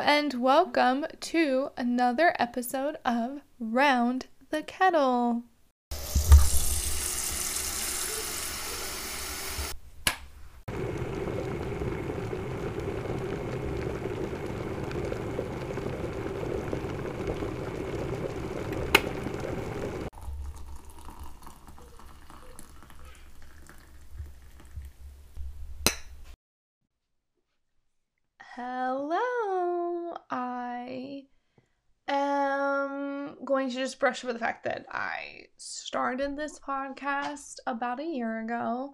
and welcome to another episode of Round the Kettle. Hello. I am going to just brush over the fact that I started this podcast about a year ago,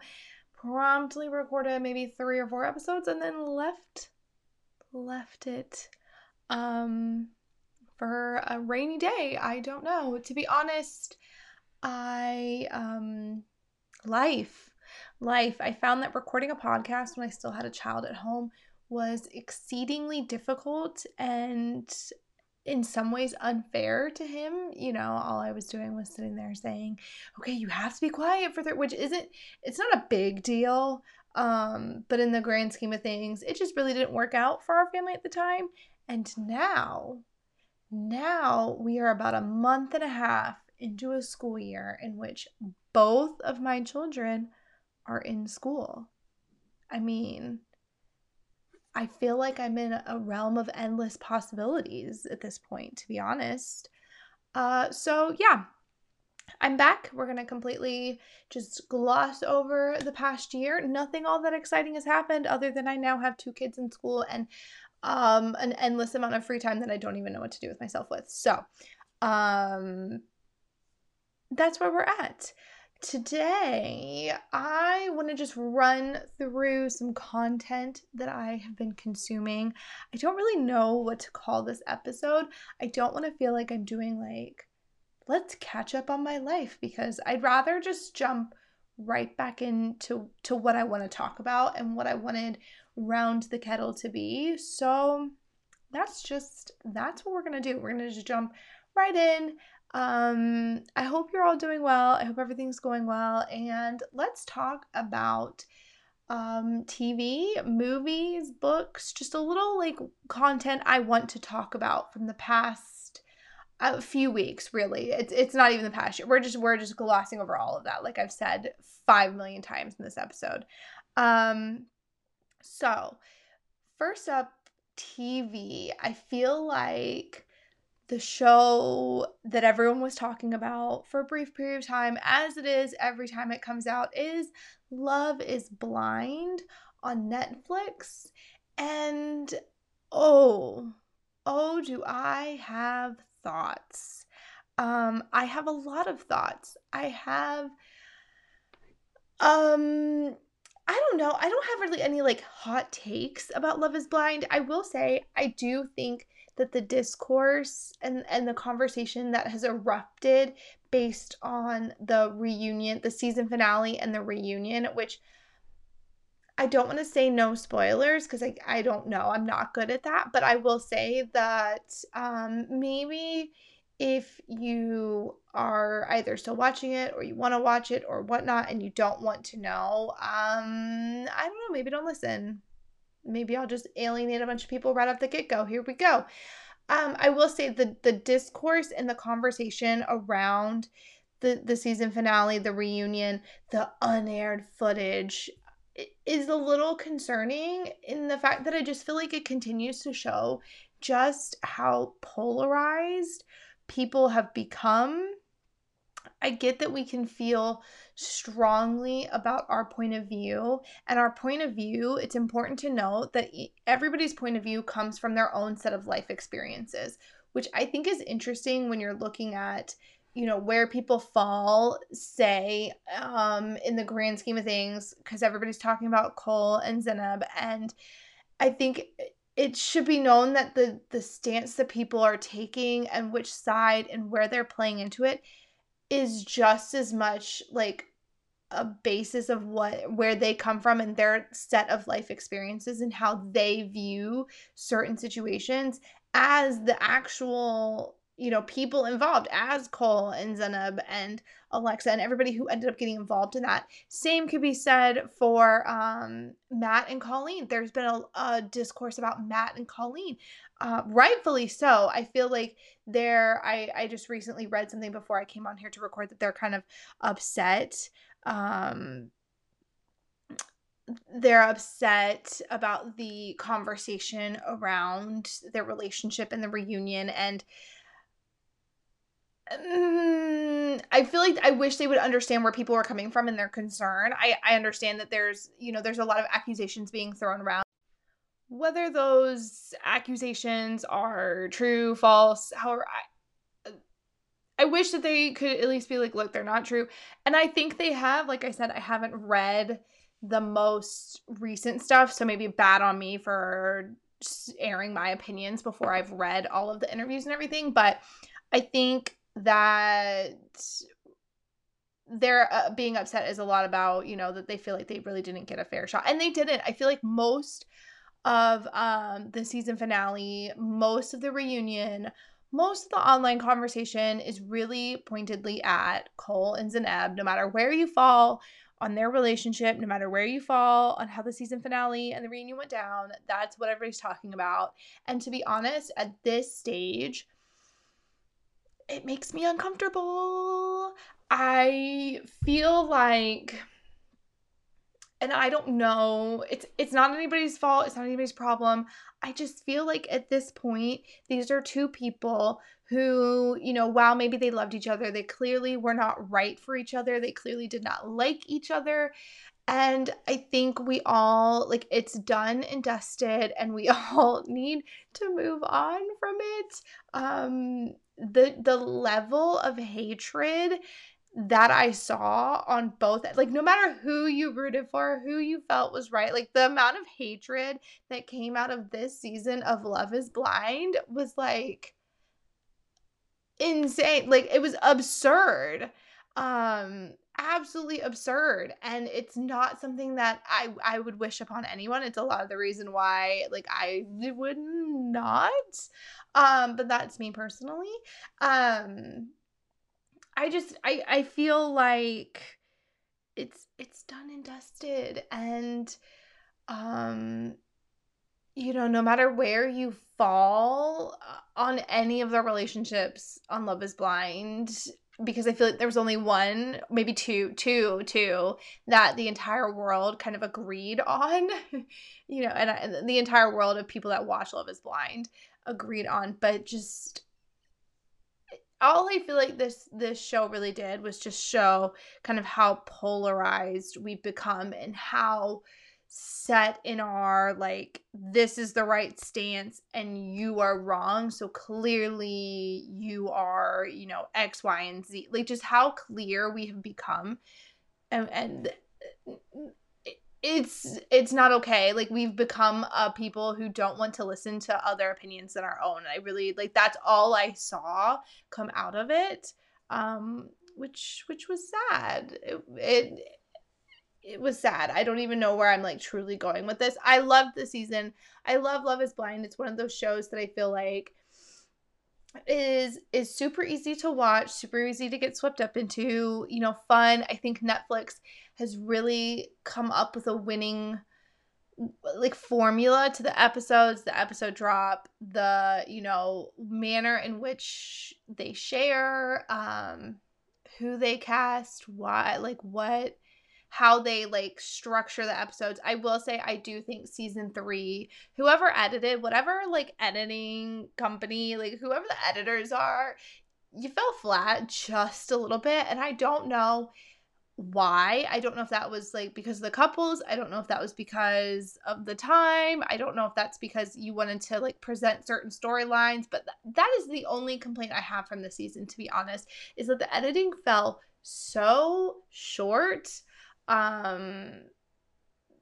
promptly recorded maybe 3 or 4 episodes and then left left it um for a rainy day. I don't know. To be honest, I um life life. I found that recording a podcast when I still had a child at home was exceedingly difficult and in some ways unfair to him. You know, all I was doing was sitting there saying, "Okay, you have to be quiet for that," which isn't it's not a big deal. Um, but in the grand scheme of things, it just really didn't work out for our family at the time. And now, now we are about a month and a half into a school year in which both of my children are in school. I mean, I feel like I'm in a realm of endless possibilities at this point, to be honest. Uh, so, yeah, I'm back. We're going to completely just gloss over the past year. Nothing all that exciting has happened other than I now have two kids in school and um, an endless amount of free time that I don't even know what to do with myself with. So, um, that's where we're at. Today, I want to just run through some content that I have been consuming. I don't really know what to call this episode. I don't want to feel like I'm doing like, let's catch up on my life because I'd rather just jump right back into to what I want to talk about and what I wanted round the kettle to be. So that's just that's what we're gonna do. We're gonna just jump right in. Um, I hope you're all doing well. I hope everything's going well. And let's talk about um, TV, movies, books, just a little like content I want to talk about from the past a few weeks really it's it's not even the past year we're just we're just glossing over all of that like i've said 5 million times in this episode um so first up tv i feel like the show that everyone was talking about for a brief period of time, as it is every time it comes out, is Love is Blind on Netflix. And oh, oh, do I have thoughts? Um, I have a lot of thoughts. I have, um, I don't know. I don't have really any like hot takes about Love is Blind. I will say, I do think that the discourse and and the conversation that has erupted based on the reunion, the season finale and the reunion, which I don't want to say no spoilers because I, I don't know. I'm not good at that. But I will say that um, maybe if you are either still watching it or you want to watch it or whatnot and you don't want to know, um, I don't know. Maybe don't listen maybe I'll just alienate a bunch of people right off the get go. Here we go. Um, I will say the the discourse and the conversation around the the season finale, the reunion, the unaired footage is a little concerning in the fact that I just feel like it continues to show just how polarized people have become I get that we can feel strongly about our point of view. And our point of view, it's important to note that everybody's point of view comes from their own set of life experiences, which I think is interesting when you're looking at you know where people fall say um in the grand scheme of things because everybody's talking about cole and Zanab and i think it should be known that the the stance that people are taking and which side and where they're playing into it is just as much like a basis of what where they come from and their set of life experiences and how they view certain situations as the actual you know, people involved as Cole and Zanab and Alexa and everybody who ended up getting involved in that. Same could be said for um, Matt and Colleen. There's been a, a discourse about Matt and Colleen, uh, rightfully so. I feel like they're. I I just recently read something before I came on here to record that they're kind of upset. Um, they're upset about the conversation around their relationship and the reunion and Mm, I feel like I wish they would understand where people are coming from and their concern. I, I understand that there's, you know, there's a lot of accusations being thrown around. Whether those accusations are true, false, however, I, I wish that they could at least be like, look, they're not true. And I think they have. Like I said, I haven't read the most recent stuff, so maybe bad on me for airing my opinions before I've read all of the interviews and everything. But I think that they're uh, being upset is a lot about you know that they feel like they really didn't get a fair shot and they didn't. I feel like most of um the season finale most of the reunion most of the online conversation is really pointedly at cole and zanab no matter where you fall on their relationship no matter where you fall on how the season finale and the reunion went down that's what everybody's talking about. And to be honest at this stage it makes me uncomfortable. I feel like and I don't know. It's it's not anybody's fault. It's not anybody's problem. I just feel like at this point, these are two people who, you know, while maybe they loved each other, they clearly were not right for each other. They clearly did not like each other. And I think we all, like, it's done and dusted, and we all need to move on from it. Um, the the level of hatred that I saw on both like no matter who you rooted for, who you felt was right, like the amount of hatred that came out of this season of Love is Blind was like insane. Like it was absurd. Um absolutely absurd and it's not something that I I would wish upon anyone. It's a lot of the reason why like I would not. Um but that's me personally. Um I just I I feel like it's it's done and dusted and um you know no matter where you fall uh, on any of the relationships on Love is Blind because I feel like there was only one, maybe two, two, two that the entire world kind of agreed on, you know, and, and the entire world of people that watch Love Is Blind agreed on, but just all I feel like this this show really did was just show kind of how polarized we've become and how set in our like this is the right stance and you are wrong. So clearly you are you know x y and z. Like just how clear we have become. And, and it's it's not okay. Like we've become a people who don't want to listen to other opinions than our own. I really like that's all i saw come out of it um which which was sad. It, it it was sad. I don't even know where I'm like truly going with this. I love the season. I love Love is Blind. It's one of those shows that I feel like is is super easy to watch, super easy to get swept up into, you know, fun. I think Netflix has really come up with a winning like formula to the episodes, the episode drop, the, you know, manner in which they share, um who they cast, why like what how they like structure the episodes. I will say I do think season 3, whoever edited, whatever like editing company, like whoever the editors are, you fell flat just a little bit and I don't know why. I don't know if that was like because of the couples. I don't know if that was because of the time. I don't know if that's because you wanted to like present certain storylines, but th- that is the only complaint I have from the season to be honest, is that the editing fell so short um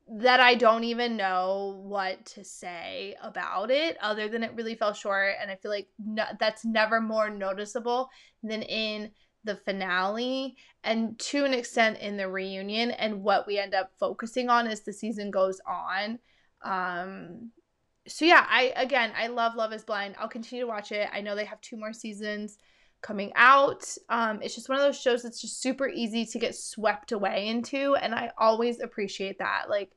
that I don't even know what to say about it other than it really fell short and I feel like no, that's never more noticeable than in the finale and to an extent in the reunion and what we end up focusing on as the season goes on um so yeah, I again, I love Love is Blind. I'll continue to watch it. I know they have two more seasons coming out. Um, it's just one of those shows that's just super easy to get swept away into, and I always appreciate that. Like,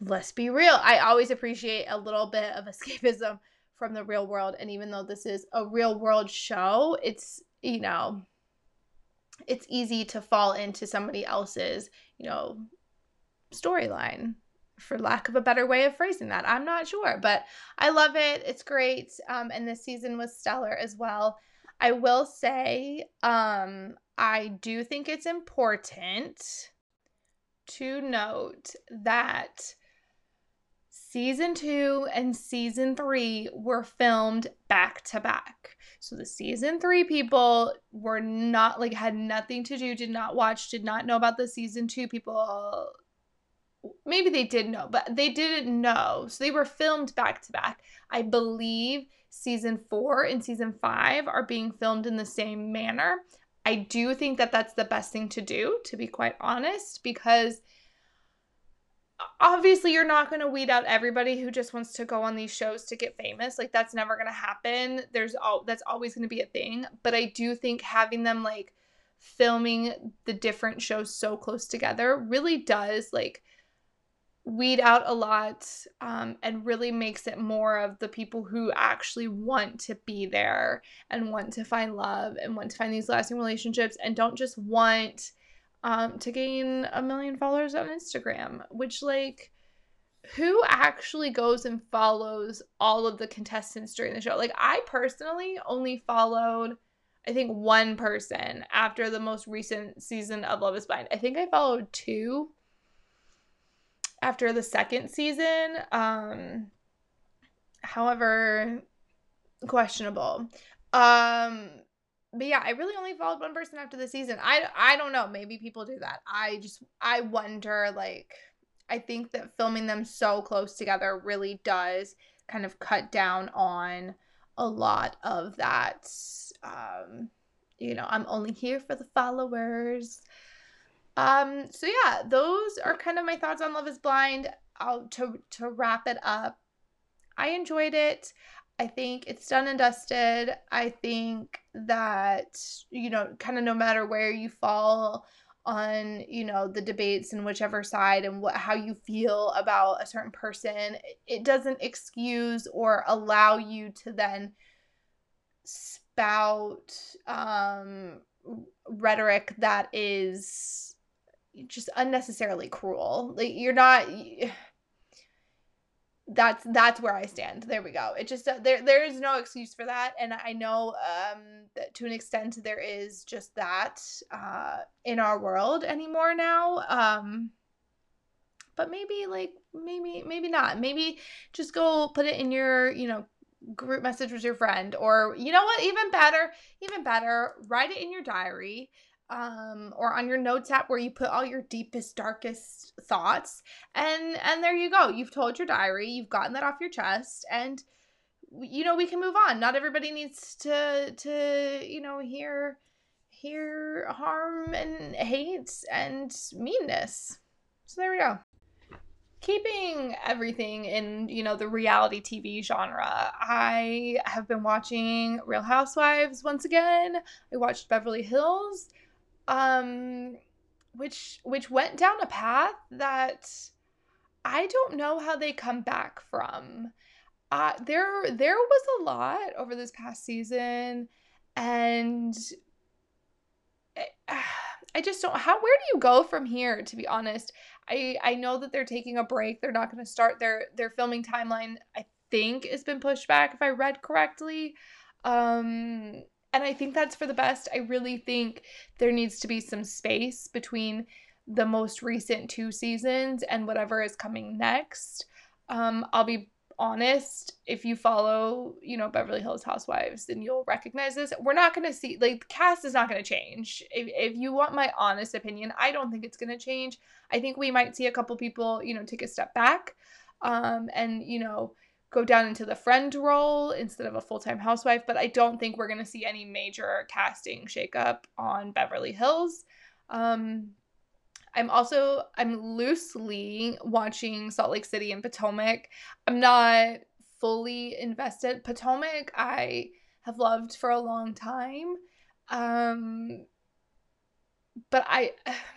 let's be real, I always appreciate a little bit of escapism from the real world. And even though this is a real world show, it's you know, it's easy to fall into somebody else's you know storyline for lack of a better way of phrasing that. I'm not sure, but I love it. It's great. Um, and this season was stellar as well. I will say, um, I do think it's important to note that season two and season three were filmed back to back. So the season three people were not like had nothing to do, did not watch, did not know about the season two people. Maybe they did know, but they didn't know. So they were filmed back to back. I believe season four and season five are being filmed in the same manner. I do think that that's the best thing to do, to be quite honest, because obviously you're not going to weed out everybody who just wants to go on these shows to get famous. Like that's never going to happen. There's all that's always going to be a thing. But i do think having them like filming the different shows so close together really does like weed out a lot um, and really makes it more of the people who actually want to be there and want to find love and want to find these lasting relationships and don't just want um, to gain a million followers on Instagram, which, like, who actually goes and follows all of the contestants during the show? Like, I personally only followed. I think one person after the most recent season of Love is Blind. I think I followed two after the second season. Um, however, questionable. Um, but yeah, I really only followed one person after the season. I I don't know. Maybe people do that. I just I wonder. Like, I think that filming them so close together really does kind of cut down on a lot of that. Um, you know, I'm only here for the followers. Um, so yeah, those are kind of my thoughts on Love is Blind. I'll to to wrap it up. I enjoyed it. I think it's done and dusted. I think that, you know, kind of no matter where you fall on, you know, the debates and whichever side and what how you feel about a certain person, it doesn't excuse or allow you to then spout um rhetoric that is just unnecessarily cruel. Like you're not that's that's where I stand. There we go. It just there there is no excuse for that, and I know um, that to an extent there is just that uh, in our world anymore now. Um, but maybe like maybe maybe not. Maybe just go put it in your you know group message with your friend, or you know what? Even better, even better, write it in your diary um or on your notes app where you put all your deepest darkest thoughts. And and there you go. You've told your diary. You've gotten that off your chest. And you know we can move on. Not everybody needs to to you know hear hear harm and hate and meanness. So there we go. Keeping everything in you know the reality tv genre i have been watching real housewives once again. I watched beverly hills um which which went down a path that I don't know how they come back from. Uh there there was a lot over this past season and I, just don't how where do you go from here to be honest. I I know that they're taking a break. They're not going to start their their filming timeline I think has been pushed back if I read correctly. Um and I think that's for the best. I really think there needs to be some space between the most recent two seasons and whatever is coming next. Um, I'll be honest, if you follow, you know, Beverly Hills Housewives, then you'll recognize this. We're not going to see, like, the cast is not going to change. If, if you want my honest opinion, I don't think it's going to change. I think we might see a couple people, you know, take a step back um, and, you know, go down into the friend role instead of a full-time housewife but i don't think we're going to see any major casting shakeup on beverly hills um, I'm also I'm loosely watching Salt Lake City and Potomac. I'm not fully invested. Potomac I have loved for a long time. Um but I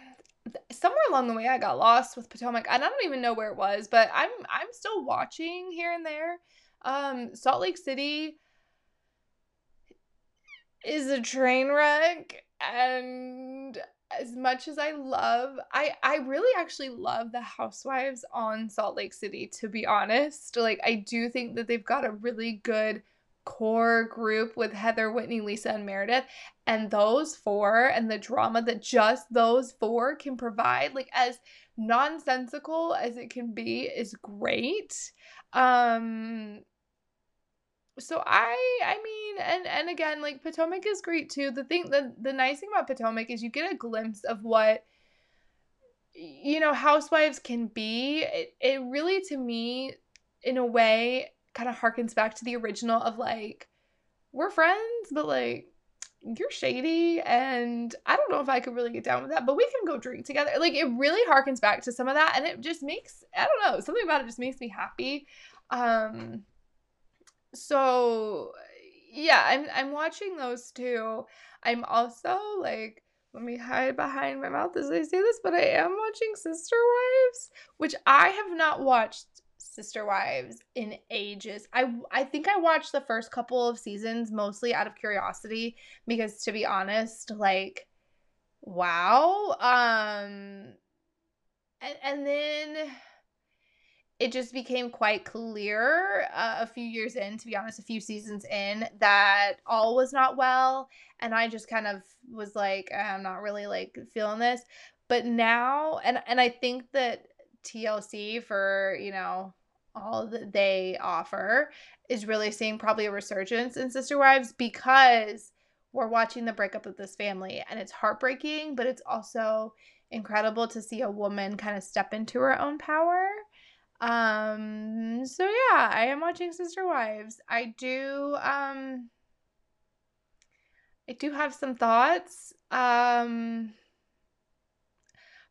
somewhere along the way I got lost with Potomac. I don't even know where it was, but I'm I'm still watching here and there. Um Salt Lake City is a train wreck and as much as I love I I really actually love the housewives on Salt Lake City to be honest. Like I do think that they've got a really good core group with Heather, Whitney, Lisa and Meredith and those four and the drama that just those four can provide like as nonsensical as it can be is great. Um so I I mean and and again like Potomac is great too. The thing the the nice thing about Potomac is you get a glimpse of what you know housewives can be. It it really to me in a way kind of harkens back to the original of like we're friends but like you're shady and I don't know if I could really get down with that, but we can go drink together. Like it really harkens back to some of that and it just makes I don't know, something about it just makes me happy. Um so yeah, I'm I'm watching those two. I'm also like let me hide behind my mouth as I say this, but I am watching Sister Wives, which I have not watched Sister Wives in ages. I I think I watched the first couple of seasons mostly out of curiosity because to be honest, like wow. Um and and then it just became quite clear uh, a few years in, to be honest, a few seasons in, that all was not well. And I just kind of was like, I'm not really like feeling this. But now, and and I think that TLC for you know all that they offer is really seeing probably a resurgence in Sister Wives because we're watching the breakup of this family and it's heartbreaking, but it's also incredible to see a woman kind of step into her own power um so yeah, I am watching Sister Wives. I do um I do have some thoughts. Um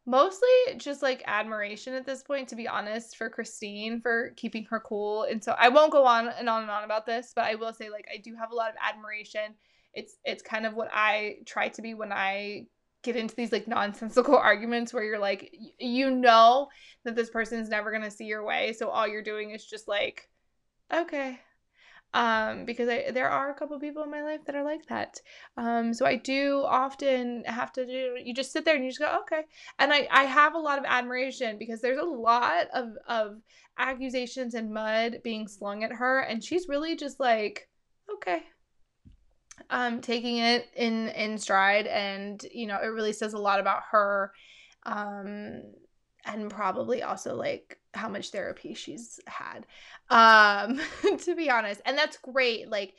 mostly just like admiration at this point to be honest for Christine for keeping her cool. And so I won't go on and on and on about this, but I will say like I do have a lot of admiration. It's it's kind of what I try to be when I get into these like nonsensical arguments where you're like you know that this person's never going to see your way so all you're doing is just like okay um because I there are a couple people in my life that are like that. Um so I do often have to do you just sit there and you just go okay. And I I have a lot of admiration because there's a lot of of accusations and mud being slung at her and she's really just like okay. Um, taking it in in stride, and you know, it really says a lot about her, um, and probably also like how much therapy she's had, um, to be honest, and that's great. Like,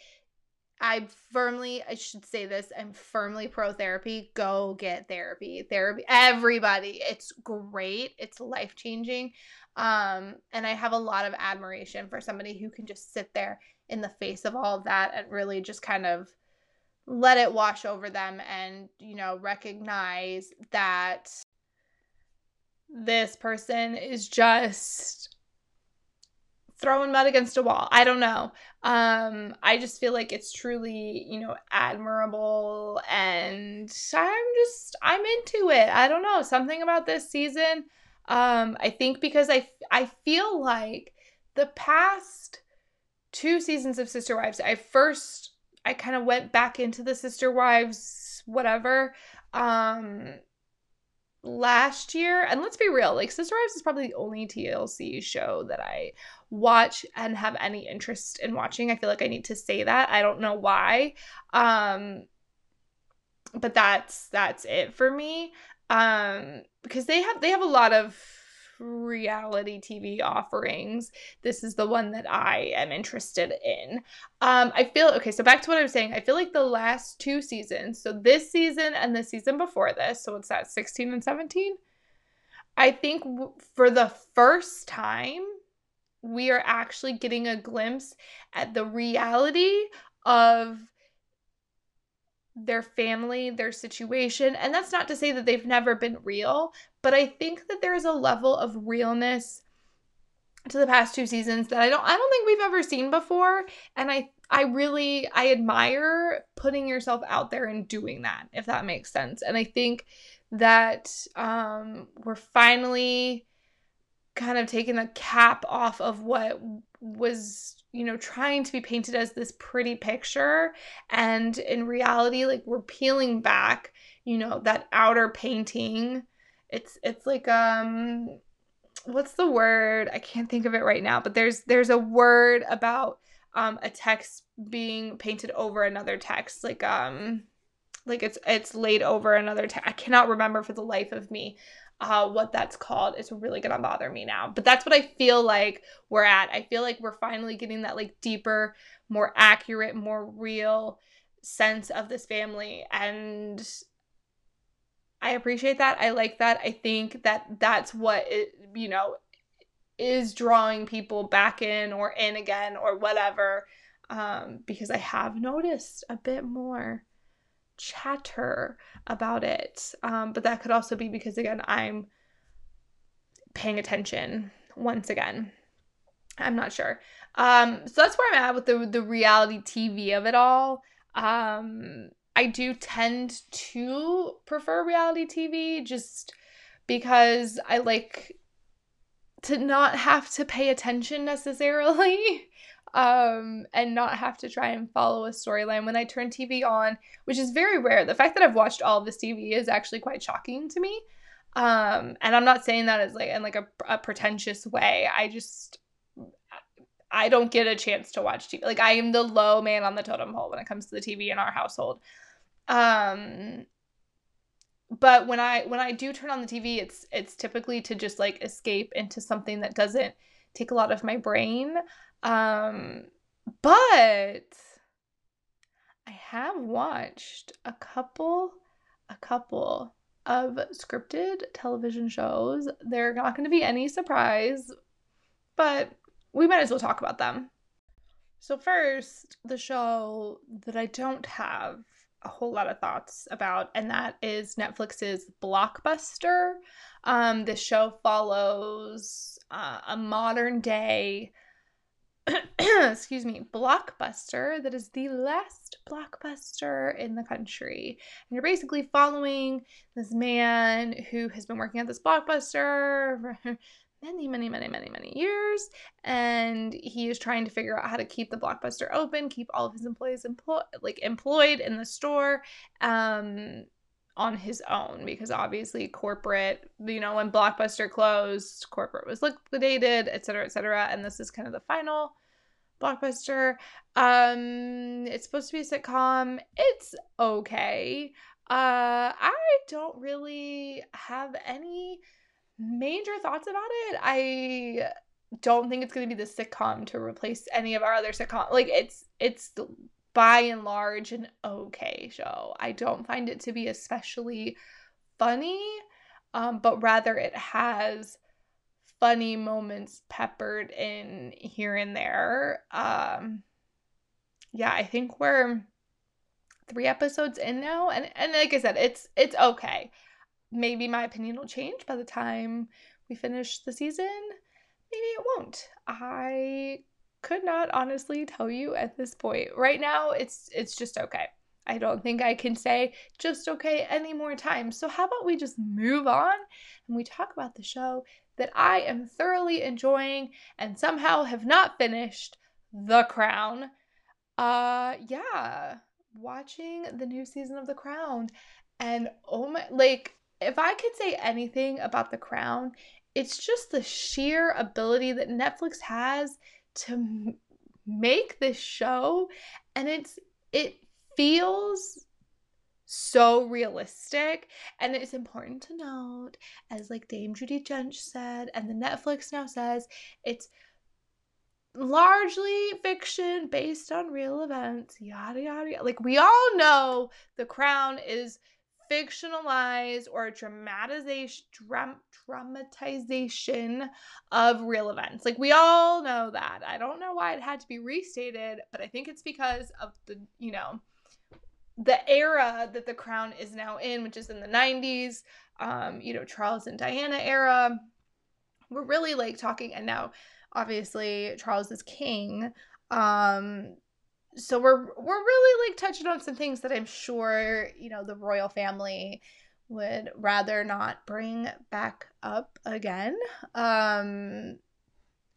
I firmly, I should say this, I'm firmly pro therapy. Go get therapy. Therapy, everybody. It's great. It's life changing. Um, and I have a lot of admiration for somebody who can just sit there in the face of all of that and really just kind of let it wash over them and, you know, recognize that this person is just throwing mud against a wall. I don't know. Um I just feel like it's truly, you know, admirable and I'm just I'm into it. I don't know, something about this season um I think because I I feel like the past two seasons of Sister Wives, I first I kind of went back into the Sister Wives, whatever, um, last year. And let's be real, like Sister Wives is probably the only TLC show that I watch and have any interest in watching. I feel like I need to say that. I don't know why. Um, but that's that's it for me. Um, because they have they have a lot of reality TV offerings, this is the one that I am interested in. Um, I feel okay, so back to what I was saying. I feel like the last two seasons, so this season and the season before this, so it's that, 16 and 17? I think w- for the first time, we are actually getting a glimpse at the reality of their family, their situation. And that's not to say that they've never been real, but I think that there's a level of realness to the past two seasons that I don't I don't think we've ever seen before and I I really I admire putting yourself out there and doing that if that makes sense. And I think that um we're finally kind of taking the cap off of what was you know trying to be painted as this pretty picture. And in reality like we're peeling back you know that outer painting. It's it's like um what's the word? I can't think of it right now but there's there's a word about um a text being painted over another text. Like um like it's it's laid over another text i cannot remember for the life of me uh, what that's called is really gonna bother me now. But that's what I feel like we're at. I feel like we're finally getting that like deeper, more accurate, more real sense of this family, and I appreciate that. I like that. I think that that's what it, you know, is drawing people back in or in again or whatever. Um, because I have noticed a bit more chatter about it. Um, but that could also be because, again, I'm paying attention once again. I'm not sure. Um, so that's where I'm at with the, the reality TV of it all. Um, I do tend to prefer reality TV just because I like to not have to pay attention necessarily. um, and not have to try and follow a storyline when I turn TV on, which is very rare. The fact that I've watched all of this TV is actually quite shocking to me. Um, and I'm not saying that as like in like a, a pretentious way. I just I don't get a chance to watch TV. Like I am the low man on the totem pole when it comes to the TV in our household. Um but when I when I do turn on the TV, it's it's typically to just like escape into something that doesn't take a lot of my brain. Um, but I have watched a couple, a couple of scripted television shows. They're not going to be any surprise, but we might as well talk about them. So, first, the show that I don't have a whole lot of thoughts about, and that is Netflix's Blockbuster. Um, this show follows uh, a modern day excuse me, blockbuster that is the last blockbuster in the country. And you're basically following this man who has been working at this blockbuster for many, many, many, many, many years. And he is trying to figure out how to keep the blockbuster open, keep all of his employees employed like employed in the store. Um on his own because obviously corporate you know when blockbuster closed corporate was liquidated et cetera et cetera and this is kind of the final blockbuster. Um it's supposed to be a sitcom. It's okay. Uh i don't really have any major thoughts about it. I don't think it's going to be the sitcom to replace any of our other sitcom. Like it's it's by and large an okay show. I don't find it to be especially funny, um, but rather it has funny moments peppered in here and there. Um, yeah, I think we're three episodes in now, and and like I said, it's it's okay. Maybe my opinion will change by the time we finish the season. Maybe it won't. I could not honestly tell you at this point. Right now, it's it's just okay. I don't think I can say just okay any more times. So how about we just move on and we talk about the show that I am thoroughly enjoying and somehow have not finished, The Crown. Uh yeah, watching the new season of The Crown and oh my like if I could say anything about The Crown, it's just the sheer ability that Netflix has to make this show and it's it feels so realistic and it's important to note as like Dame Judi Dench said and the Netflix now says it's largely fiction based on real events yada yada, yada. like we all know the crown is fictionalized or dramatization dram- dramatization of real events. Like we all know that. I don't know why it had to be restated, but I think it's because of the, you know, the era that the crown is now in, which is in the 90s, um, you know, Charles and Diana era. We're really like talking, and now obviously Charles is king. Um, so we're we're really like touching on some things that I'm sure, you know, the royal family would rather not bring back up again. Um,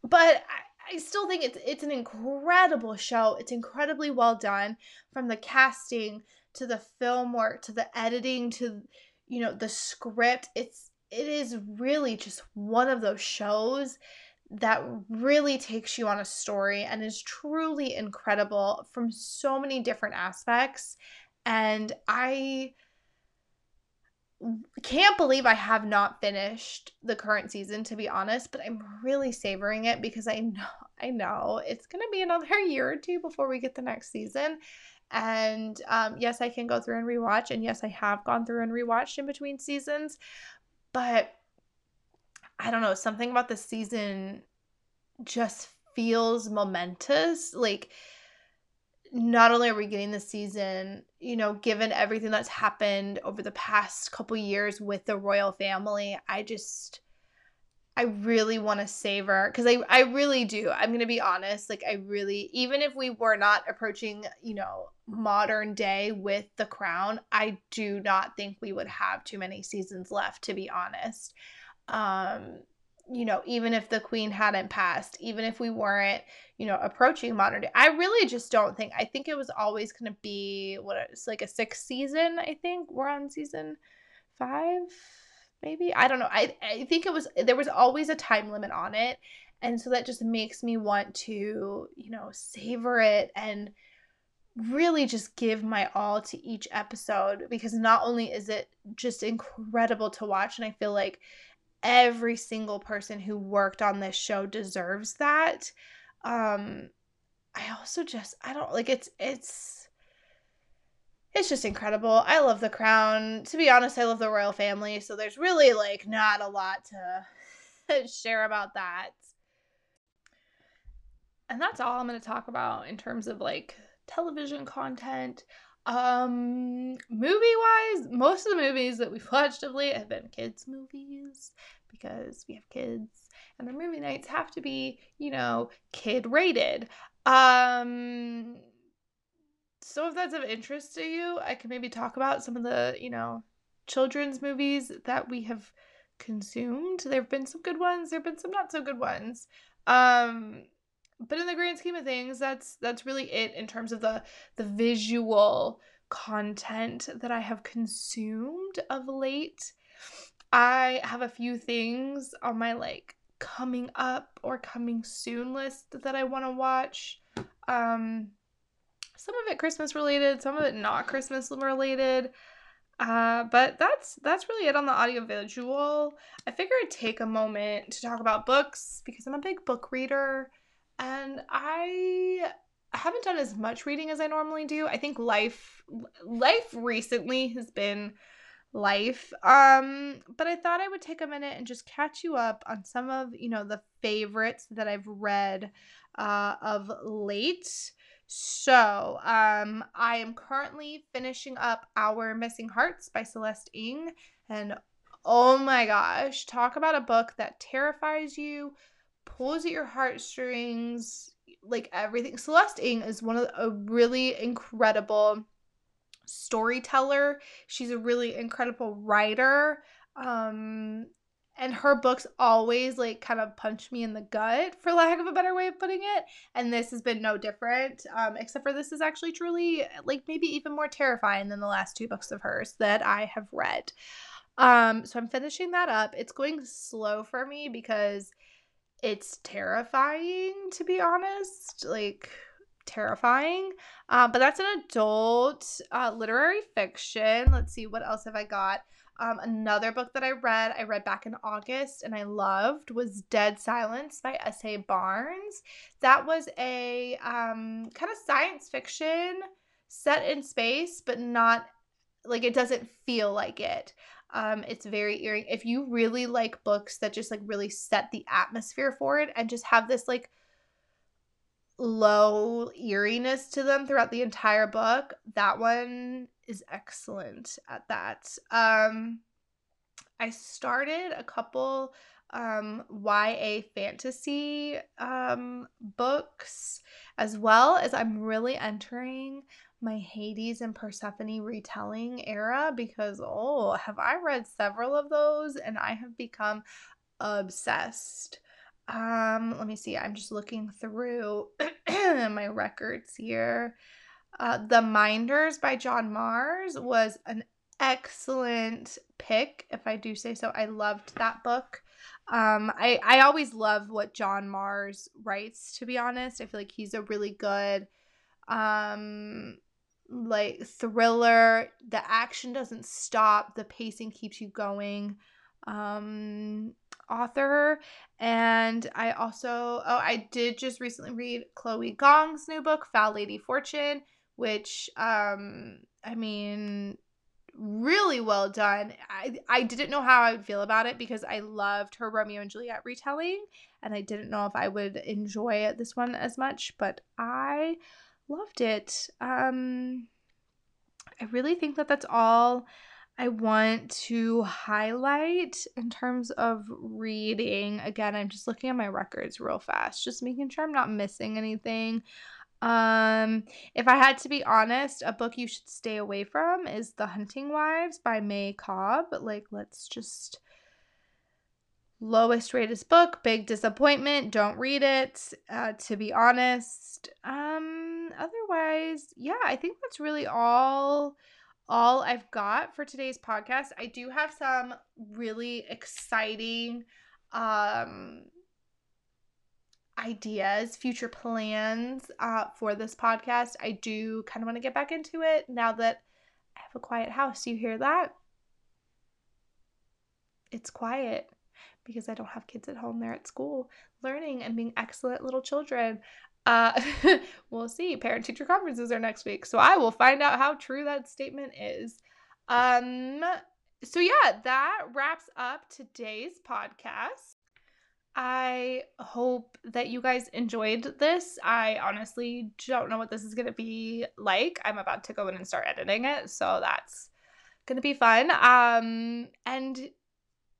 but I, I still think it's it's an incredible show. It's incredibly well done from the casting to the film work to the editing to you know the script. It's it is really just one of those shows that really takes you on a story and is truly incredible from so many different aspects. And I can't believe I have not finished the current season to be honest, but I'm really savoring it because I know I know it's going to be another year or two before we get the next season. And um, yes, I can go through and rewatch, and yes, I have gone through and rewatched in between seasons, but I don't know, something about the season just feels momentous. Like not only are we getting the season, you know, given everything that's happened over the past couple years with the royal family, I just I really want to savor because I I really do. I'm gonna be honest. Like I really, even if we were not approaching, you know, modern day with the crown, I do not think we would have too many seasons left. To be honest, um, you know, even if the queen hadn't passed, even if we weren't, you know, approaching modern day, I really just don't think. I think it was always going to be what it's like a sixth season. I think we're on season five, maybe. I don't know. I I think it was there was always a time limit on it, and so that just makes me want to, you know, savor it and really just give my all to each episode because not only is it just incredible to watch, and I feel like every single person who worked on this show deserves that. Um I also just I don't like it's it's it's just incredible. I love the crown. To be honest, I love the royal family, so there's really like not a lot to share about that. And that's all I'm going to talk about in terms of like television content. Um, movie wise, most of the movies that we've watched of late have been kids' movies because we have kids and our movie nights have to be, you know, kid rated. Um, so if that's of interest to you, I can maybe talk about some of the, you know, children's movies that we have consumed. There have been some good ones, there have been some not so good ones. Um, but in the grand scheme of things that's that's really it in terms of the the visual content that i have consumed of late i have a few things on my like coming up or coming soon list that i want to watch um some of it christmas related some of it not christmas related uh, but that's that's really it on the audiovisual. I figure I'd take a moment to talk about books because I'm a big book reader. And I haven't done as much reading as I normally do. I think life life recently has been life. Um, but I thought I would take a minute and just catch you up on some of, you know, the favorites that I've read uh of late. So, um, I am currently finishing up Our Missing Hearts by Celeste Ng. And oh my gosh, talk about a book that terrifies you, pulls at your heartstrings, like everything. Celeste Ng is one of the, a really incredible storyteller. She's a really incredible writer. Um and her books always like kind of punch me in the gut for lack of a better way of putting it and this has been no different um except for this is actually truly like maybe even more terrifying than the last two books of hers that i have read um so i'm finishing that up it's going slow for me because it's terrifying to be honest like terrifying. Uh, but that's an adult uh, literary fiction. Let's see what else have i got? Um, another book that i read i read back in august and i loved was dead silence by S.A. Barnes. That was a um, kind of science fiction set in space but not like it doesn't feel like it um, it's very eerie. If you really like books that just like really set the atmosphere for it and just have this like low eeriness to them throughout the entire book, that one is excellent at that. Um, I started a couple um, YA fantasy um, books as well as I'm really entering my Hades and Persephone retelling era because, oh, have I read several of those and I have become obsessed. Um, let me see. I'm just looking through my records here. Uh, the Minders by John Marrs was an excellent pick, if I do say so. I loved that book. Um, I I always love what John Marrs writes. To be honest, I feel like he's a really good, um, like thriller. The action doesn't stop. The pacing keeps you going. Um, author and i also oh i did just recently read chloe gong's new book foul lady fortune which um i mean really well done. I I didn't know how I would feel about it because I loved her Romeo and Juliet retelling and I didn't know if I would enjoy this one as much, but I loved it. Um I really think that that's all I want to highlight in terms of reading. Again, I'm just looking at my records real fast, just making sure I'm not missing anything. Um, if I had to be honest, a book you should stay away from is The Hunting Wives by May Cobb. Like, let's just lowest rated book, big disappointment. Don't read it. Uh, to be honest, um, otherwise, yeah, I think that's really all all I've got for today's podcast. I do have some really exciting um ideas, future plans uh, for this podcast. I do kind of want to get back into it now that I have a quiet house. You hear that? It's quiet because I don't have kids at home. They're at school learning and being excellent little children. Uh, we'll see. Parent teacher conferences are next week. So I will find out how true that statement is. Um, so yeah, that wraps up today's podcast. I hope that you guys enjoyed this. I honestly don't know what this is going to be like. I'm about to go in and start editing it, so that's going to be fun. Um and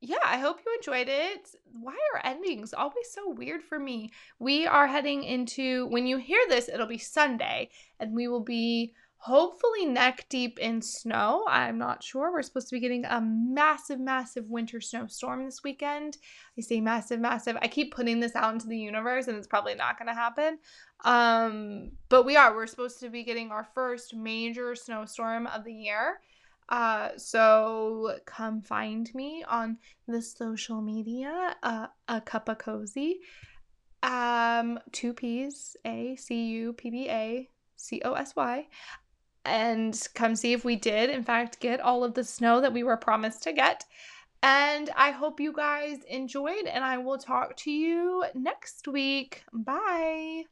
yeah, I hope you enjoyed it. Why are endings always so weird for me? We are heading into when you hear this, it'll be Sunday and we will be hopefully neck deep in snow. I'm not sure. We're supposed to be getting a massive, massive winter snowstorm this weekend. I say massive, massive. I keep putting this out into the universe and it's probably not going to happen. Um, but we are. We're supposed to be getting our first major snowstorm of the year. Uh, so come find me on the social media, uh, a cup of cozy. Um, two P's, A C U P B A C O S Y and come see if we did, in fact, get all of the snow that we were promised to get. And I hope you guys enjoyed, and I will talk to you next week. Bye.